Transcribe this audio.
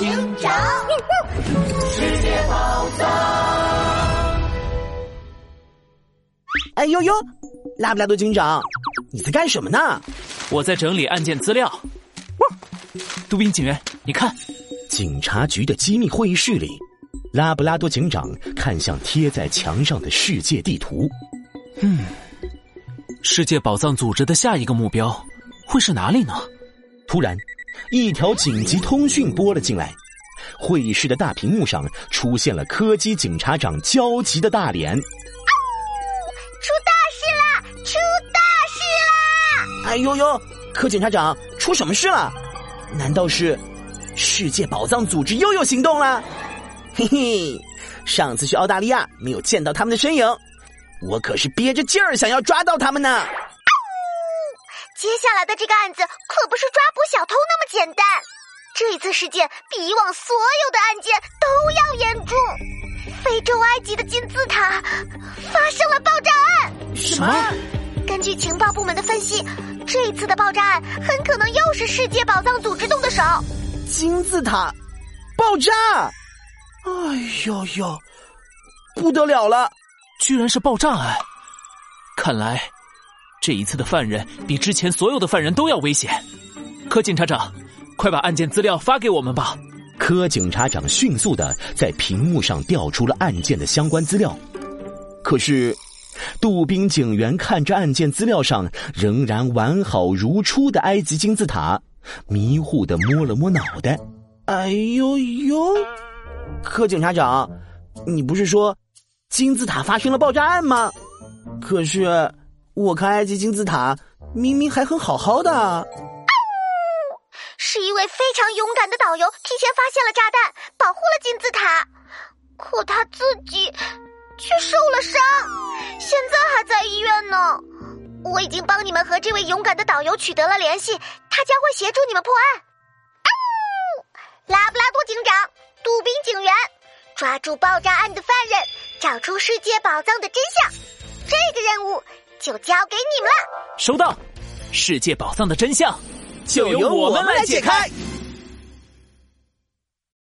警长，世界宝藏。哎呦呦，拉布拉多警长，你在干什么呢？我在整理案件资料。杜宾警员，你看，警察局的机密会议室里，拉布拉多警长看向贴在墙上的世界地图。嗯，世界宝藏组织的下一个目标会是哪里呢？突然。一条紧急通讯拨了进来，会议室的大屏幕上出现了柯基警察长焦急的大脸。出大事了！出大事了！哎呦呦，柯警察长，出什么事了？难道是世界宝藏组织又有行动了？嘿嘿，上次去澳大利亚没有见到他们的身影，我可是憋着劲儿想要抓到他们呢。接下来的这个案子可不是抓捕小偷那么简单，这一次事件比以往所有的案件都要严重。非洲埃及的金字塔发生了爆炸案。什么？根据情报部门的分析，这一次的爆炸案很可能又是世界宝藏组织动的手。金字塔爆炸！哎呦呦，不得了了，居然是爆炸案！看来。这一次的犯人比之前所有的犯人都要危险，柯警察长，快把案件资料发给我们吧。柯警察长迅速的在屏幕上调出了案件的相关资料，可是，杜宾警员看着案件资料上仍然完好如初的埃及金字塔，迷糊的摸了摸脑袋。哎呦呦，柯警察长，你不是说金字塔发生了爆炸案吗？可是。我看埃及金字塔明明还很好好的，是一位非常勇敢的导游提前发现了炸弹，保护了金字塔，可他自己却受了伤，现在还在医院呢。我已经帮你们和这位勇敢的导游取得了联系，他将会协助你们破案。拉布拉多警长，杜宾警员，抓住爆炸案的犯人，找出世界宝藏的真相，这个人。就交给你们了。收到，世界宝藏的真相就由我们来解开。